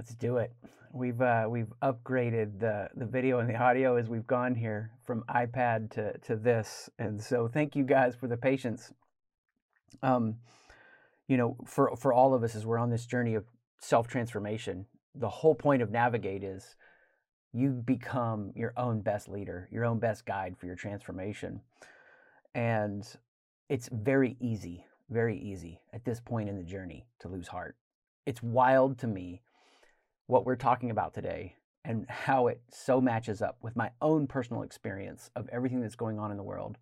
Let's do it. We've uh, we've upgraded the the video and the audio as we've gone here from iPad to to this, and so thank you guys for the patience. Um, you know, for for all of us as we're on this journey of self transformation, the whole point of Navigate is you become your own best leader, your own best guide for your transformation, and it's very easy, very easy at this point in the journey to lose heart. It's wild to me what we're talking about today and how it so matches up with my own personal experience of everything that's going on in the world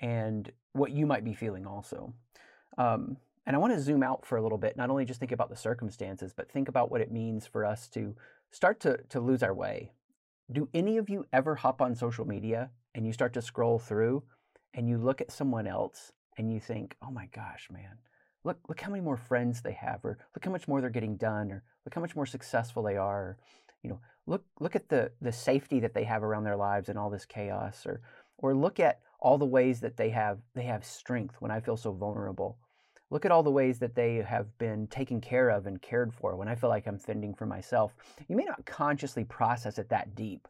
and what you might be feeling also. Um, and I want to zoom out for a little bit, not only just think about the circumstances, but think about what it means for us to start to, to lose our way. Do any of you ever hop on social media and you start to scroll through and you look at someone else and you think, oh my gosh, man, look look how many more friends they have or look how much more they're getting done or look how much more successful they are or, you know look look at the the safety that they have around their lives and all this chaos or or look at all the ways that they have they have strength when i feel so vulnerable. Look at all the ways that they have been taken care of and cared for when i feel like i'm fending for myself. You may not consciously process it that deep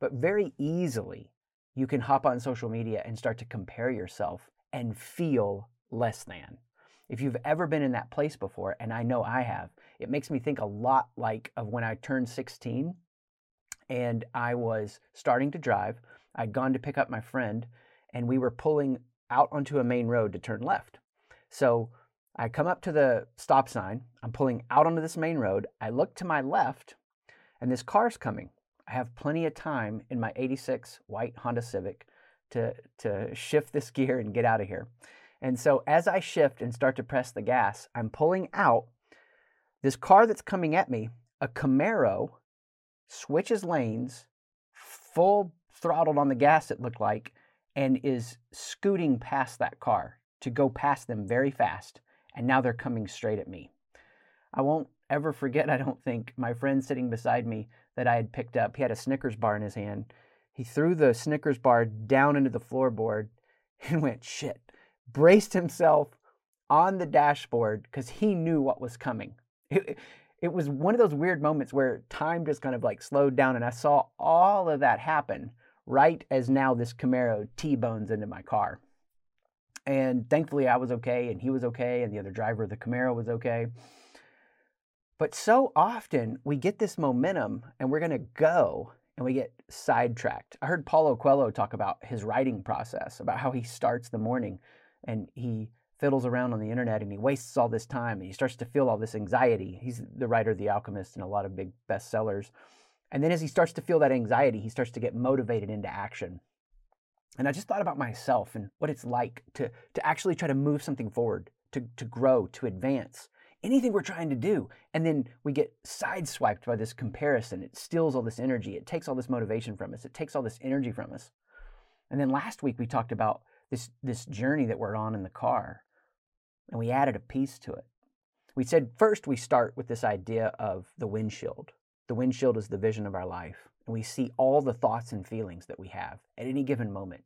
but very easily you can hop on social media and start to compare yourself and feel less than if you've ever been in that place before, and I know I have, it makes me think a lot like of when I turned 16 and I was starting to drive. I'd gone to pick up my friend, and we were pulling out onto a main road to turn left. So I come up to the stop sign. I'm pulling out onto this main road. I look to my left, and this car's coming. I have plenty of time in my 86 white Honda Civic to, to shift this gear and get out of here. And so as I shift and start to press the gas, I'm pulling out this car that's coming at me, a Camaro, switches lanes, full throttled on the gas, it looked like, and is scooting past that car to go past them very fast. And now they're coming straight at me. I won't ever forget, I don't think, my friend sitting beside me that I had picked up. He had a Snickers bar in his hand. He threw the Snickers bar down into the floorboard and went, shit, braced himself on the dashboard because he knew what was coming. It, it was one of those weird moments where time just kind of like slowed down, and I saw all of that happen right as now this Camaro T bones into my car. And thankfully, I was okay, and he was okay, and the other driver of the Camaro was okay. But so often we get this momentum and we're going to go and we get sidetracked. I heard Paulo Coelho talk about his writing process, about how he starts the morning and he fiddles around on the internet and he wastes all this time and he starts to feel all this anxiety. He's the writer of The Alchemist and a lot of big bestsellers. And then as he starts to feel that anxiety, he starts to get motivated into action. And I just thought about myself and what it's like to, to actually try to move something forward, to, to grow, to advance, anything we're trying to do. And then we get sideswiped by this comparison. It steals all this energy. It takes all this motivation from us. It takes all this energy from us. And then last week we talked about this, this journey that we're on in the car. And we added a piece to it. We said first we start with this idea of the windshield. The windshield is the vision of our life. And we see all the thoughts and feelings that we have at any given moment.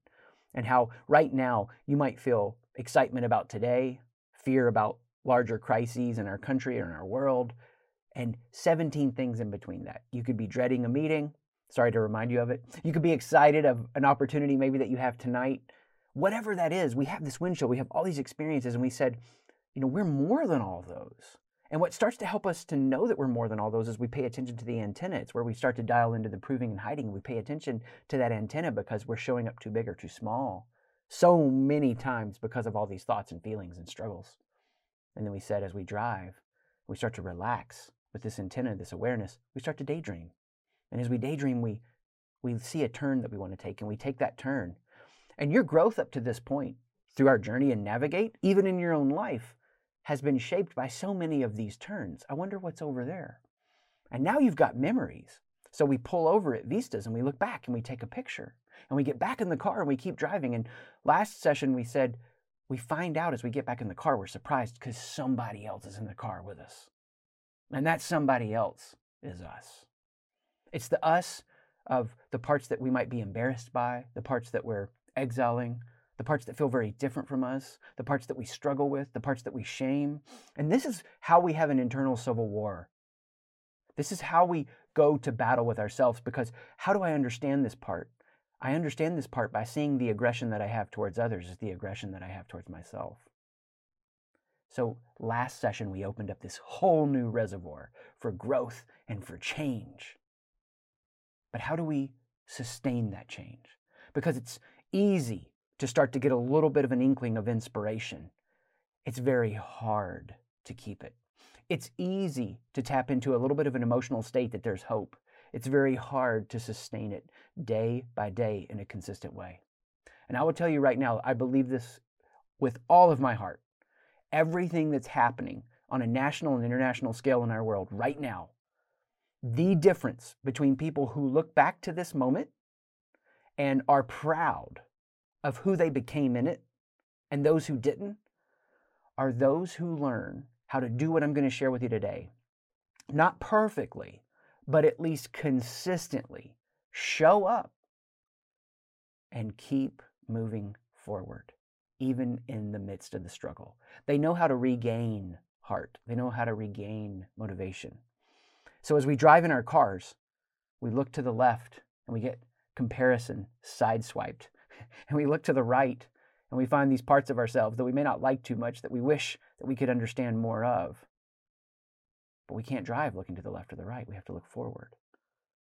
And how right now you might feel excitement about today, fear about larger crises in our country or in our world, and 17 things in between that. You could be dreading a meeting. Sorry to remind you of it. You could be excited of an opportunity maybe that you have tonight whatever that is, we have this windshield, we have all these experiences, and we said, you know, we're more than all those. And what starts to help us to know that we're more than all those is we pay attention to the antenna. It's where we start to dial into the proving and hiding. We pay attention to that antenna because we're showing up too big or too small so many times because of all these thoughts and feelings and struggles. And then we said, as we drive, we start to relax with this antenna, this awareness, we start to daydream. And as we daydream, we, we see a turn that we want to take, and we take that turn and your growth up to this point through our journey and navigate, even in your own life, has been shaped by so many of these turns. I wonder what's over there. And now you've got memories. So we pull over at Vistas and we look back and we take a picture. And we get back in the car and we keep driving. And last session we said, we find out as we get back in the car, we're surprised because somebody else is in the car with us. And that somebody else is us. It's the us of the parts that we might be embarrassed by, the parts that we're exiling, the parts that feel very different from us, the parts that we struggle with, the parts that we shame. And this is how we have an internal civil war. This is how we go to battle with ourselves because how do I understand this part? I understand this part by seeing the aggression that I have towards others is the aggression that I have towards myself. So, last session, we opened up this whole new reservoir for growth and for change. But how do we sustain that change? Because it's easy to start to get a little bit of an inkling of inspiration. It's very hard to keep it. It's easy to tap into a little bit of an emotional state that there's hope. It's very hard to sustain it day by day in a consistent way. And I will tell you right now, I believe this with all of my heart. Everything that's happening on a national and international scale in our world right now, the difference between people who look back to this moment and are proud of who they became in it and those who didn't are those who learn how to do what I'm going to share with you today. Not perfectly, but at least consistently show up and keep moving forward, even in the midst of the struggle. They know how to regain heart, they know how to regain motivation. So as we drive in our cars, we look to the left and we get comparison sideswiped. And we look to the right and we find these parts of ourselves that we may not like too much that we wish that we could understand more of. But we can't drive looking to the left or the right. We have to look forward.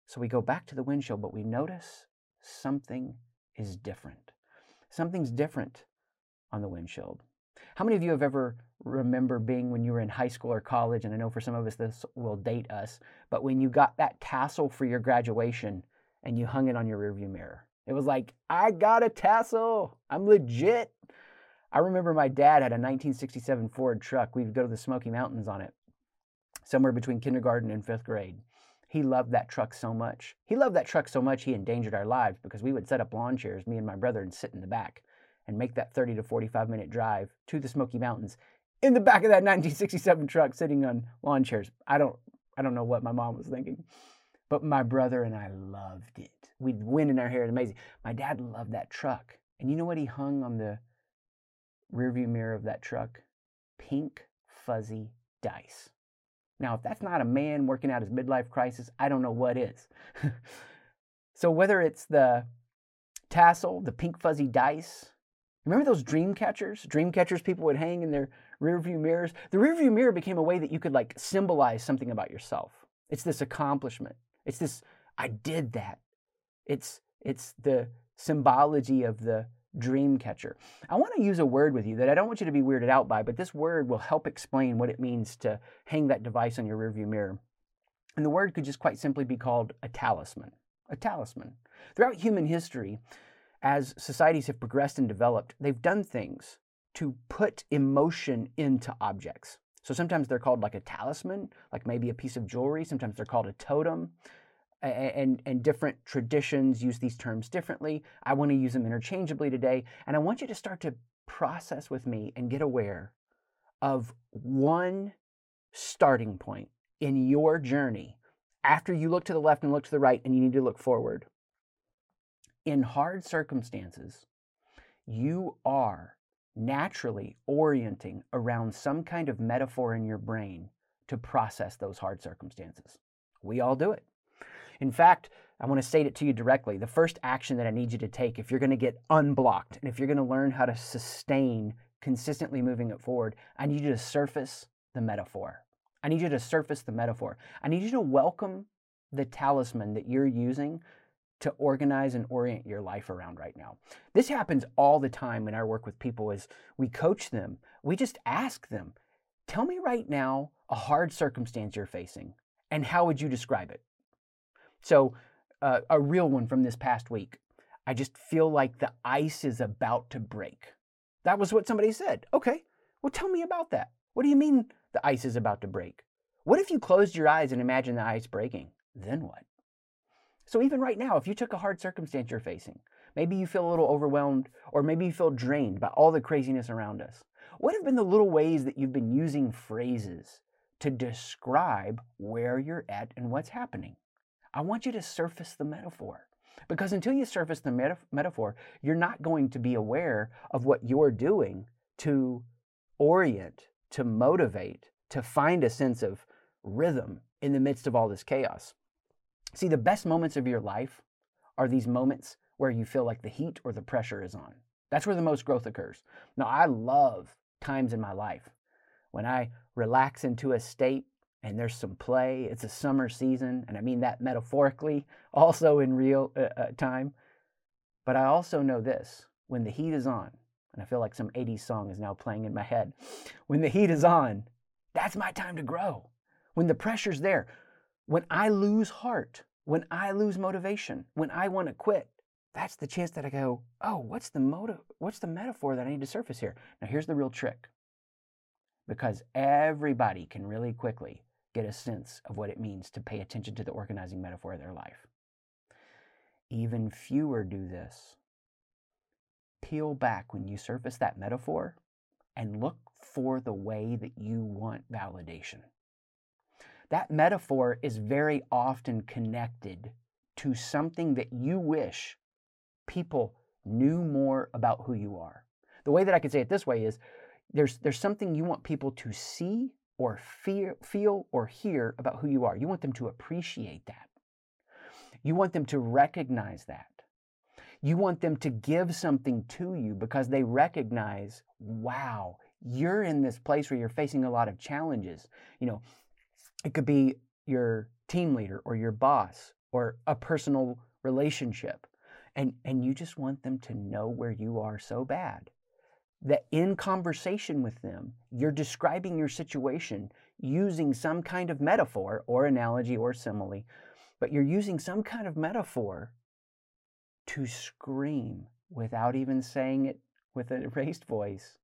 So we go back to the windshield, but we notice something is different. Something's different on the windshield. How many of you have ever remember being when you were in high school or college? And I know for some of us this will date us, but when you got that tassel for your graduation and you hung it on your rearview mirror. It was like, I got a tassel. I'm legit. I remember my dad had a 1967 Ford truck. We'd go to the Smoky Mountains on it, somewhere between kindergarten and fifth grade. He loved that truck so much. He loved that truck so much he endangered our lives because we would set up lawn chairs, me and my brother, and sit in the back and make that 30 to 45 minute drive to the Smoky Mountains in the back of that 1967 truck sitting on lawn chairs. I don't I don't know what my mom was thinking. But my brother and I loved it. We'd wind in our hair, it was amazing. My dad loved that truck. And you know what he hung on the rearview mirror of that truck? Pink fuzzy dice. Now, if that's not a man working out his midlife crisis, I don't know what is. so whether it's the tassel, the pink fuzzy dice, remember those dream catchers? Dream catchers people would hang in their rearview mirrors. The rearview mirror became a way that you could like symbolize something about yourself. It's this accomplishment. It's this I did that. It's it's the symbology of the dream catcher. I want to use a word with you that I don't want you to be weirded out by, but this word will help explain what it means to hang that device on your rearview mirror. And the word could just quite simply be called a talisman. A talisman. Throughout human history, as societies have progressed and developed, they've done things to put emotion into objects. So sometimes they're called like a talisman, like maybe a piece of jewelry. Sometimes they're called a totem. And, and different traditions use these terms differently. I want to use them interchangeably today. And I want you to start to process with me and get aware of one starting point in your journey after you look to the left and look to the right and you need to look forward. In hard circumstances, you are naturally orienting around some kind of metaphor in your brain to process those hard circumstances. We all do it. In fact, I want to state it to you directly. The first action that I need you to take if you're going to get unblocked and if you're going to learn how to sustain consistently moving it forward, I need you to surface the metaphor. I need you to surface the metaphor. I need you to welcome the talisman that you're using to organize and orient your life around right now. This happens all the time in our work with people as we coach them. We just ask them, tell me right now a hard circumstance you're facing and how would you describe it? So, uh, a real one from this past week. I just feel like the ice is about to break. That was what somebody said. Okay, well, tell me about that. What do you mean the ice is about to break? What if you closed your eyes and imagined the ice breaking? Then what? So even right now, if you took a hard circumstance you're facing, maybe you feel a little overwhelmed, or maybe you feel drained by all the craziness around us. What have been the little ways that you've been using phrases to describe where you're at and what's happening? I want you to surface the metaphor. Because until you surface the meta- metaphor, you're not going to be aware of what you're doing to orient, to motivate, to find a sense of rhythm in the midst of all this chaos. See, the best moments of your life are these moments where you feel like the heat or the pressure is on. That's where the most growth occurs. Now, I love times in my life when I relax into a state and there's some play. It's a summer season, and I mean that metaphorically, also in real uh, uh, time. But I also know this when the heat is on, and I feel like some 80s song is now playing in my head. When the heat is on, that's my time to grow. When the pressure's there, when I lose heart, when I lose motivation, when I want to quit, that's the chance that I go, oh, what's the motive? What's the metaphor that I need to surface here? Now, here's the real trick. Because everybody can really quickly get a sense of what it means to pay attention to the organizing metaphor of their life. Even fewer do this. Peel back when you surface that metaphor and look for the way that you want validation. That metaphor is very often connected to something that you wish people knew more about who you are. The way that I could say it this way is there's, there's something you want people to see or fear, feel or hear about who you are. You want them to appreciate that. You want them to recognize that. You want them to give something to you because they recognize, wow, you're in this place where you're facing a lot of challenges. You know, it could be your team leader or your boss or a personal relationship. And, and you just want them to know where you are so bad that in conversation with them, you're describing your situation using some kind of metaphor or analogy or simile, but you're using some kind of metaphor to scream without even saying it with a raised voice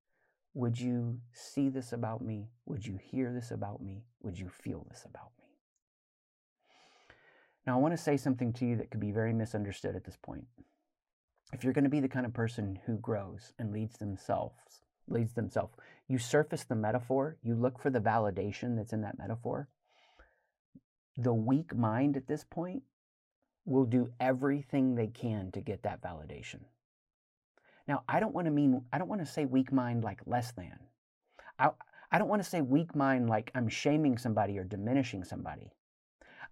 Would you see this about me? Would you hear this about me? Would you feel this about me? Now, I want to say something to you that could be very misunderstood at this point if you're going to be the kind of person who grows and leads themselves, leads themselves, you surface the metaphor, you look for the validation that's in that metaphor. The weak mind at this point will do everything they can to get that validation. Now, I don't want to mean, I don't want to say weak mind like less than. I, I don't want to say weak mind like I'm shaming somebody or diminishing somebody.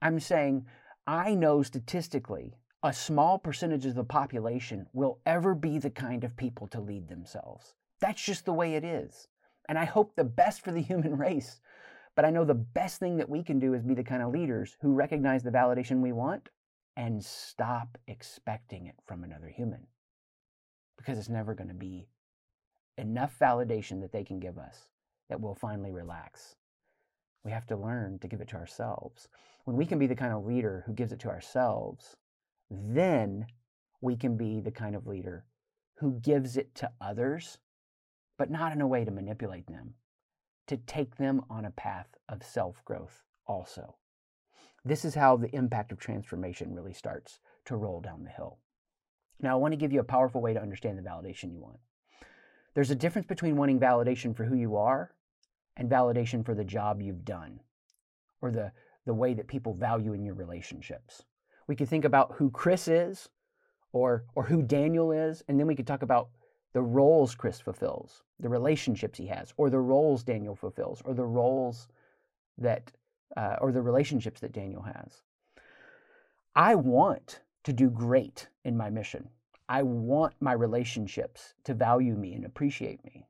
I'm saying I know statistically a small percentage of the population will ever be the kind of people to lead themselves. That's just the way it is. And I hope the best for the human race. But I know the best thing that we can do is be the kind of leaders who recognize the validation we want and stop expecting it from another human. Because it's never going to be enough validation that they can give us that we'll finally relax. We have to learn to give it to ourselves. When we can be the kind of leader who gives it to ourselves, then we can be the kind of leader who gives it to others, but not in a way to manipulate them, to take them on a path of self growth also. This is how the impact of transformation really starts to roll down the hill. Now, I want to give you a powerful way to understand the validation you want. There's a difference between wanting validation for who you are and validation for the job you've done or the, the way that people value in your relationships. We could think about who Chris is or, or who Daniel is, and then we could talk about the roles Chris fulfills, the relationships he has, or the roles Daniel fulfills, or the roles that, uh, or the relationships that Daniel has. I want to do great in my mission. I want my relationships to value me and appreciate me.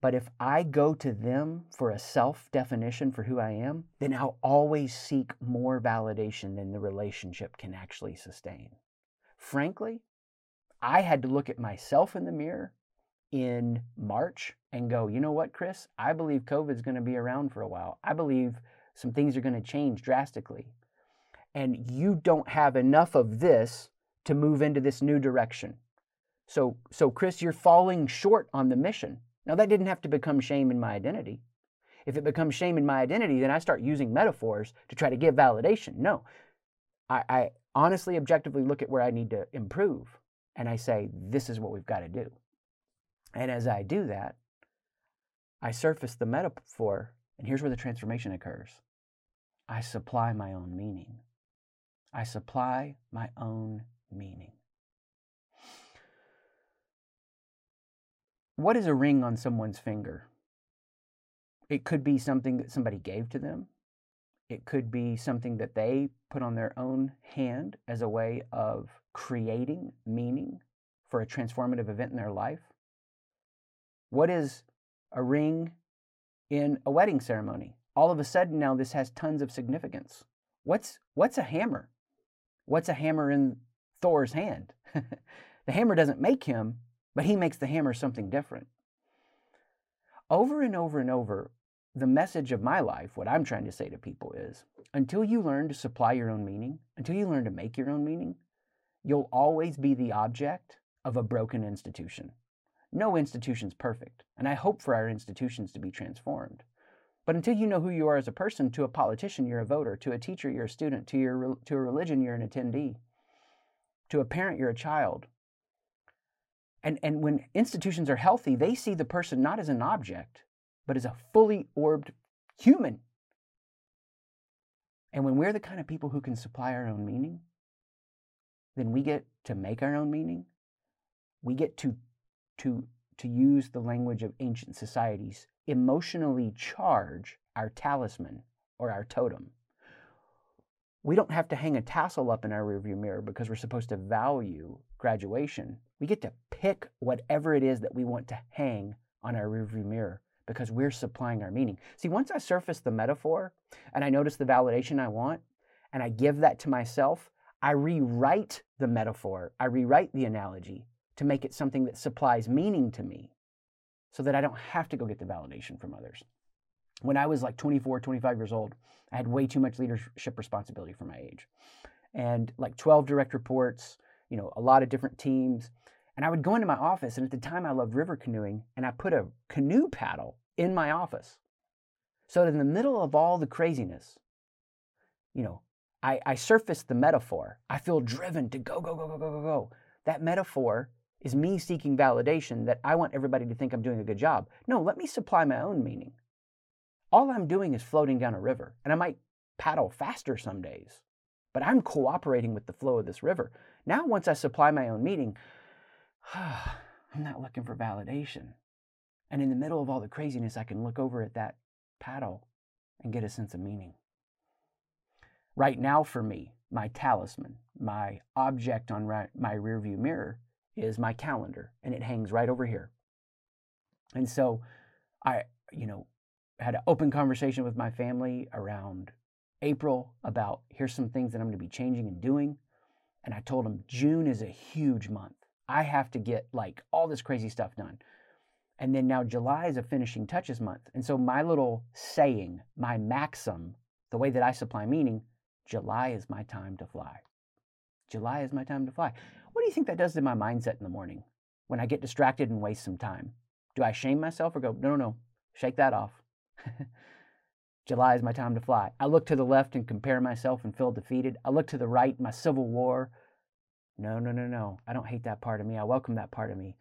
But if I go to them for a self definition for who I am, then I'll always seek more validation than the relationship can actually sustain. Frankly, I had to look at myself in the mirror in March and go, you know what, Chris? I believe COVID's going to be around for a while. I believe some things are going to change drastically. And you don't have enough of this to move into this new direction. So, so Chris, you're falling short on the mission. Now, that didn't have to become shame in my identity. If it becomes shame in my identity, then I start using metaphors to try to give validation. No, I, I honestly, objectively look at where I need to improve and I say, this is what we've got to do. And as I do that, I surface the metaphor, and here's where the transformation occurs I supply my own meaning. I supply my own meaning. What is a ring on someone's finger? It could be something that somebody gave to them. It could be something that they put on their own hand as a way of creating meaning for a transformative event in their life. What is a ring in a wedding ceremony? All of a sudden now this has tons of significance. What's what's a hammer? What's a hammer in Thor's hand? the hammer doesn't make him, but he makes the hammer something different. Over and over and over, the message of my life, what I'm trying to say to people is until you learn to supply your own meaning, until you learn to make your own meaning, you'll always be the object of a broken institution. No institution's perfect, and I hope for our institutions to be transformed. But until you know who you are as a person, to a politician, you're a voter. To a teacher, you're a student. To, your, to a religion, you're an attendee. To a parent, you're a child. And, and when institutions are healthy, they see the person not as an object, but as a fully orbed human. And when we're the kind of people who can supply our own meaning, then we get to make our own meaning. We get to, to, to use the language of ancient societies, emotionally charge our talisman or our totem. We don't have to hang a tassel up in our rearview mirror because we're supposed to value graduation. We get to pick whatever it is that we want to hang on our rearview mirror because we're supplying our meaning. See, once I surface the metaphor and I notice the validation I want and I give that to myself, I rewrite the metaphor, I rewrite the analogy to make it something that supplies meaning to me so that I don't have to go get the validation from others. When I was like 24, 25 years old, I had way too much leadership responsibility for my age. And like 12 direct reports, you know, a lot of different teams. And I would go into my office, and at the time I loved river canoeing, and I put a canoe paddle in my office. So in the middle of all the craziness, you know, I, I surfaced the metaphor. I feel driven to go, go, go, go, go, go, go. That metaphor is me seeking validation that I want everybody to think I'm doing a good job. No, let me supply my own meaning. All I'm doing is floating down a river, and I might paddle faster some days, but I'm cooperating with the flow of this river. Now, once I supply my own meaning, I'm not looking for validation. And in the middle of all the craziness, I can look over at that paddle and get a sense of meaning. Right now, for me, my talisman, my object on my rearview mirror is my calendar, and it hangs right over here. And so I, you know, had an open conversation with my family around April about here's some things that I'm going to be changing and doing. And I told them June is a huge month. I have to get like all this crazy stuff done. And then now July is a finishing touches month. And so my little saying, my maxim, the way that I supply meaning, July is my time to fly. July is my time to fly. What do you think that does to my mindset in the morning when I get distracted and waste some time? Do I shame myself or go, no, no, no, shake that off? July is my time to fly. I look to the left and compare myself and feel defeated. I look to the right, my civil war. No, no, no, no. I don't hate that part of me. I welcome that part of me.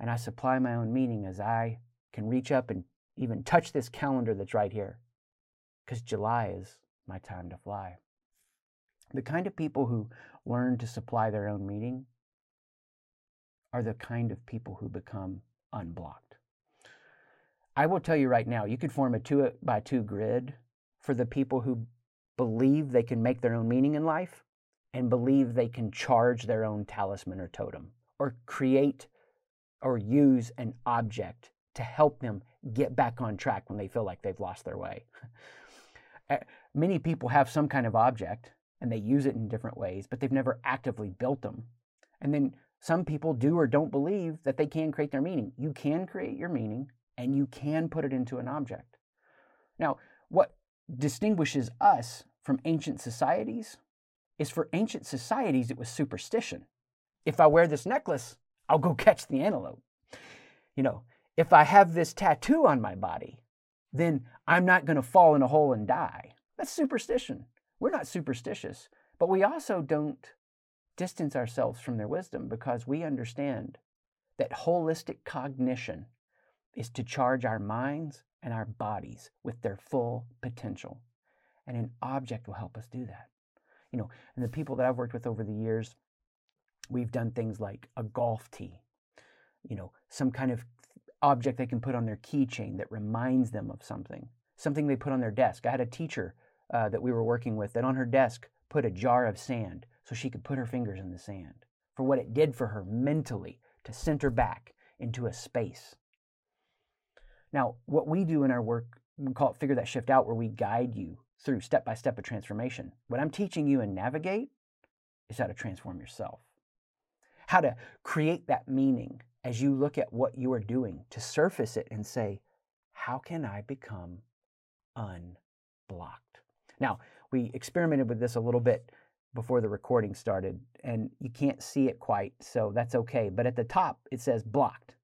And I supply my own meaning as I can reach up and even touch this calendar that's right here. Because July is my time to fly. The kind of people who learn to supply their own meaning are the kind of people who become unblocked. I will tell you right now, you could form a two by two grid for the people who believe they can make their own meaning in life and believe they can charge their own talisman or totem or create or use an object to help them get back on track when they feel like they've lost their way. Eh, many people have some kind of object and they use it in different ways, but they've never actively built them. And then some people do or don't believe that they can create their meaning. You can create your meaning and you can put it into an object. Now, what distinguishes us from ancient societies is for ancient societies, it was superstition. If I wear this necklace, I'll go catch the antelope. You know, if I have this tattoo on my body, then I'm not going to fall in a hole and die. That's superstition. We're not superstitious, but we also don't distance ourselves from their wisdom because we understand that holistic cognition is to charge our minds and our bodies with their full potential. And an object will help us do that. You know, and the people that I've worked with over the years, we've done things like a golf tee, you know, some kind of object they can put on their keychain that reminds them of something, something they put on their desk. I had a teacher uh, that we were working with that on her desk put a jar of sand so she could put her fingers in the sand for what it did for her mentally to center back into a space. Now, what we do in our work, we call it Figure That Shift Out, where we guide you through step by step of transformation. What I'm teaching you in Navigate is how to transform yourself, how to create that meaning as you look at what you are doing to surface it and say, How can I become unblocked? Now, we experimented with this a little bit before the recording started, and you can't see it quite, so that's okay. But at the top, it says blocked,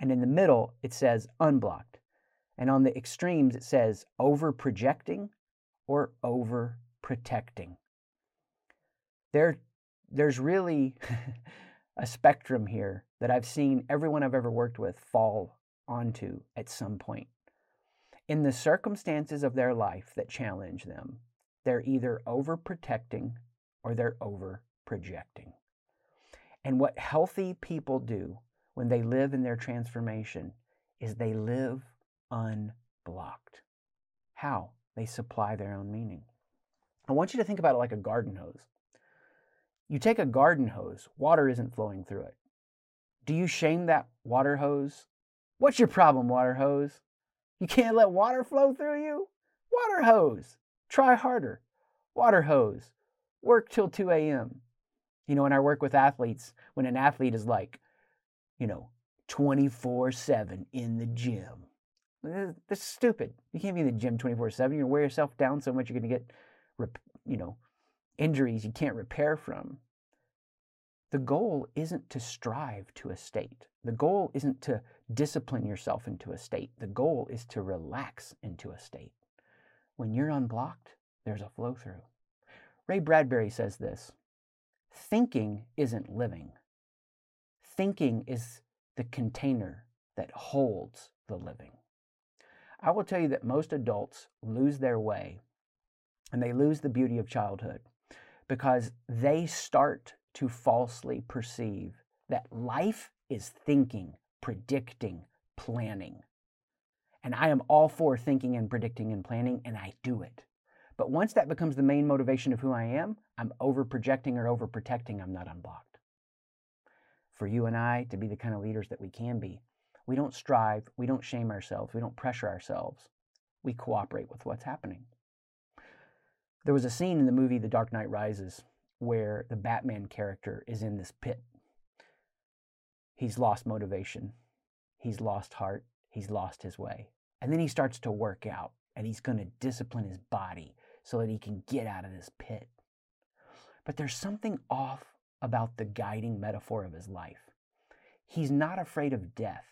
and in the middle, it says unblocked. And on the extremes, it says over projecting or over protecting. There, there's really a spectrum here that I've seen everyone I've ever worked with fall onto at some point. In the circumstances of their life that challenge them, they're either overprotecting or they're over projecting. And what healthy people do when they live in their transformation is they live unblocked. How? They supply their own meaning. I want you to think about it like a garden hose. You take a garden hose, water isn't flowing through it. Do you shame that water hose? What's your problem, water hose? You can't let water flow through you? Water hose. Try harder. Water hose. Work till 2 a.m. You know, when I work with athletes, when an athlete is like, you know, 24 7 in the gym, that's stupid. You can't be in the gym 24 7. You're going to wear yourself down so much you're going to get, you know, injuries you can't repair from. The goal isn't to strive to a state. The goal isn't to discipline yourself into a state. The goal is to relax into a state. When you're unblocked, there's a flow through. Ray Bradbury says this thinking isn't living, thinking is the container that holds the living. I will tell you that most adults lose their way and they lose the beauty of childhood because they start to falsely perceive that life is thinking, predicting, planning. And I am all for thinking and predicting and planning, and I do it. But once that becomes the main motivation of who I am, I'm over projecting or over protecting, I'm not unblocked. For you and I to be the kind of leaders that we can be, we don't strive, we don't shame ourselves, we don't pressure ourselves. We cooperate with what's happening. There was a scene in the movie The Dark Knight Rises where the Batman character is in this pit. He's lost motivation, he's lost heart, he's lost his way. And then he starts to work out and he's going to discipline his body so that he can get out of this pit. But there's something off about the guiding metaphor of his life. He's not afraid of death.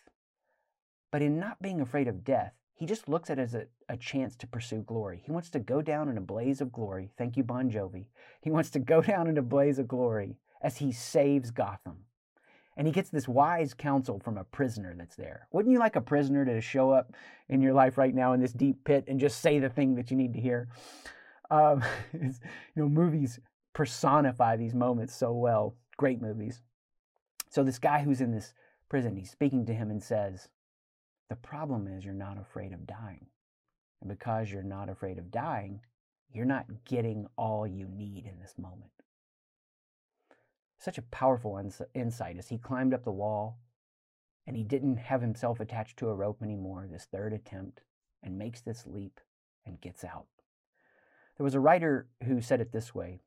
But in not being afraid of death, he just looks at it as a, a chance to pursue glory. He wants to go down in a blaze of glory. Thank you, Bon Jovi. He wants to go down in a blaze of glory as he saves Gotham. And he gets this wise counsel from a prisoner that's there. Wouldn't you like a prisoner to show up in your life right now in this deep pit and just say the thing that you need to hear? Um, you know, movies personify these moments so well. Great movies. So this guy who's in this prison, he's speaking to him and says, the problem is you're not afraid of dying. And because you're not afraid of dying, you're not getting all you need in this moment. Such a powerful ins- insight as he climbed up the wall and he didn't have himself attached to a rope anymore, this third attempt, and makes this leap and gets out. There was a writer who said it this way.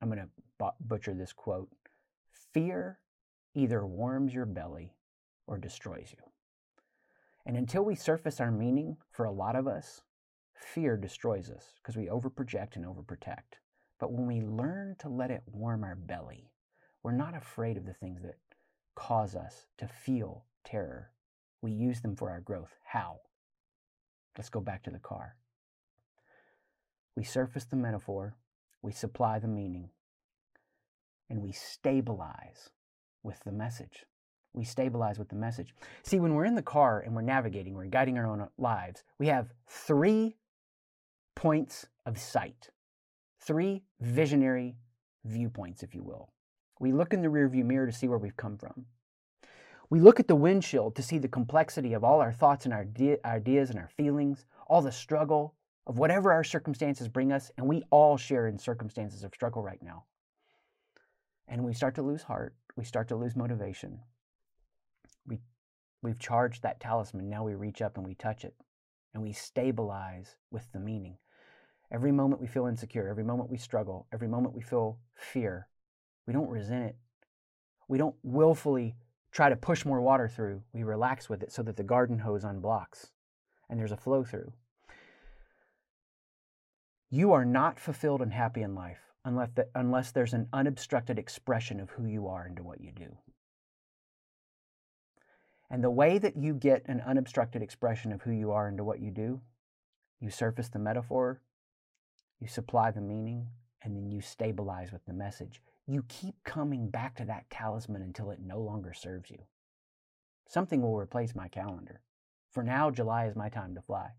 I'm going to butcher this quote Fear either warms your belly or destroys you. And until we surface our meaning, for a lot of us, fear destroys us because we overproject and overprotect. But when we learn to let it warm our belly, we're not afraid of the things that cause us to feel terror. We use them for our growth. How? Let's go back to the car. We surface the metaphor, we supply the meaning, and we stabilize with the message we stabilize with the message. See, when we're in the car and we're navigating, we're guiding our own lives, we have three points of sight, three visionary viewpoints, if you will. We look in the rearview mirror to see where we've come from. We look at the windshield to see the complexity of all our thoughts and our ideas and our feelings, all the struggle, of whatever our circumstances bring us, and we all share in circumstances of struggle right now. And we start to lose heart, we start to lose motivation. We, we've charged that talisman, now we reach up and we touch it, and we stabilize with the meaning. Every moment we feel insecure, every moment we struggle, every moment we feel fear, we don't resent it. We don't willfully try to push more water through. We relax with it so that the garden hose unblocks and there's a flow through. You are not fulfilled and happy in life unless, the, unless there's an unobstructed expression of who you are into what you do. And the way that you get an unobstructed expression of who you are into what you do, you surface the metaphor, you supply the meaning, and then you stabilize with the message. You keep coming back to that talisman until it no longer serves you. Something will replace my calendar. For now, July is my time to fly.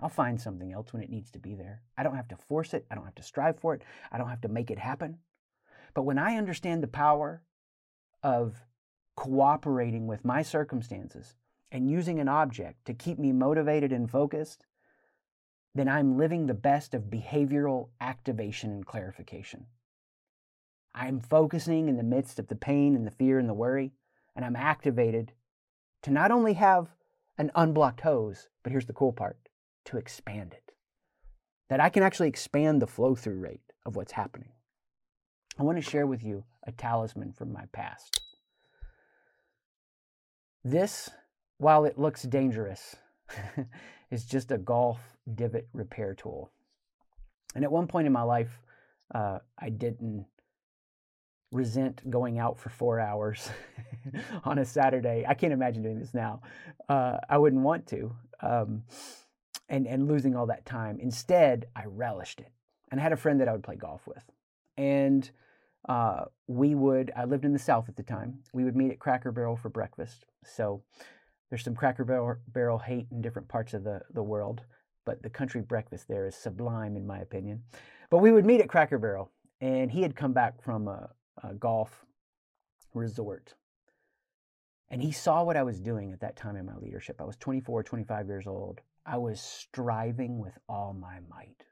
I'll find something else when it needs to be there. I don't have to force it. I don't have to strive for it. I don't have to make it happen. But when I understand the power of cooperating with my circumstances and using an object to keep me motivated and focused, then I'm living the best of behavioral activation and clarification. I'm focusing in the midst of the pain and the fear and the worry, and I'm activated to not only have an unblocked hose, but here's the cool part to expand it. That I can actually expand the flow through rate of what's happening. I want to share with you a talisman from my past. This, while it looks dangerous, is just a golf divot repair tool. And at one point in my life, uh, I didn't resent going out for four hours on a Saturday. I can't imagine doing this now. Uh, I wouldn't want to, um, and and losing all that time. Instead, I relished it, and I had a friend that I would play golf with, and uh, we would. I lived in the South at the time. We would meet at Cracker Barrel for breakfast. So there's some Cracker Barrel, hate in different parts of the the world, but the country breakfast there is sublime in my opinion. But we would meet at Cracker Barrel, and he had come back from a, a golf resort. And he saw what I was doing at that time in my leadership. I was 24, 25 years old. I was striving with all my might.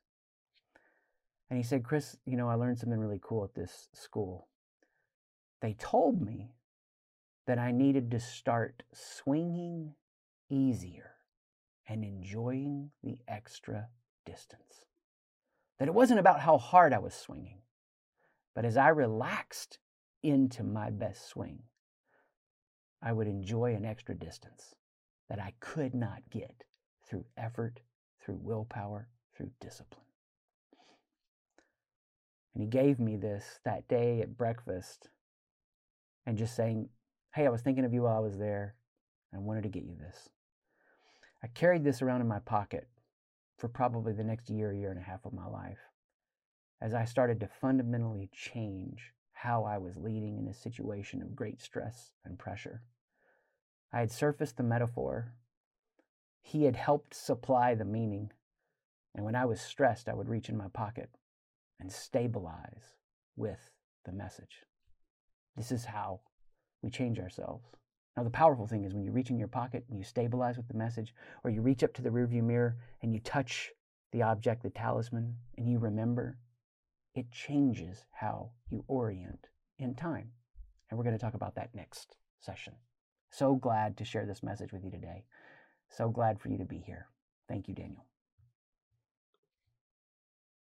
And he said, Chris, you know, I learned something really cool at this school. They told me that I needed to start swinging easier and enjoying the extra distance. That it wasn't about how hard I was swinging, but as I relaxed into my best swing, I would enjoy an extra distance that I could not get through effort, through willpower, through discipline. And he gave me this that day at breakfast and just saying, Hey, I was thinking of you while I was there. I wanted to get you this. I carried this around in my pocket for probably the next year, year and a half of my life as I started to fundamentally change how I was leading in a situation of great stress and pressure. I had surfaced the metaphor. He had helped supply the meaning. And when I was stressed, I would reach in my pocket and stabilize with the message. This is how we change ourselves. Now, the powerful thing is when you reach in your pocket and you stabilize with the message, or you reach up to the rearview mirror and you touch the object, the talisman, and you remember, it changes how you orient in time. And we're going to talk about that next session. So glad to share this message with you today. So glad for you to be here. Thank you, Daniel.